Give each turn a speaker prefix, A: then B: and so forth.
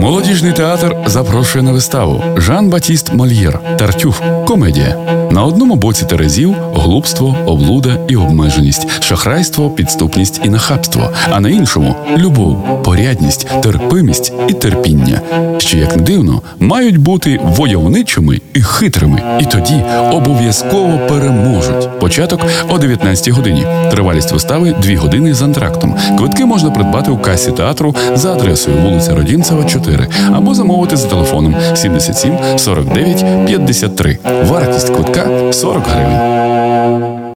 A: Молодіжний театр запрошує на виставу Жан Батіст Мольєр Тартюф. Комедія. На одному боці терезів глупство, облуда і обмеженість, шахрайство, підступність і нахабство, а на іншому любов, порядність, терпимість і терпіння, що, як не дивно, мають бути войовничими і хитрими, і тоді обов'язково переможуть. Початок о 19 годині. Тривалість вистави 2 години з антрактом. Квитки можна придбати у касі театру за адресою вулиця Родінцева, 4 або замовити за телефоном 77 49 53. Вартість квитка 40 гривень.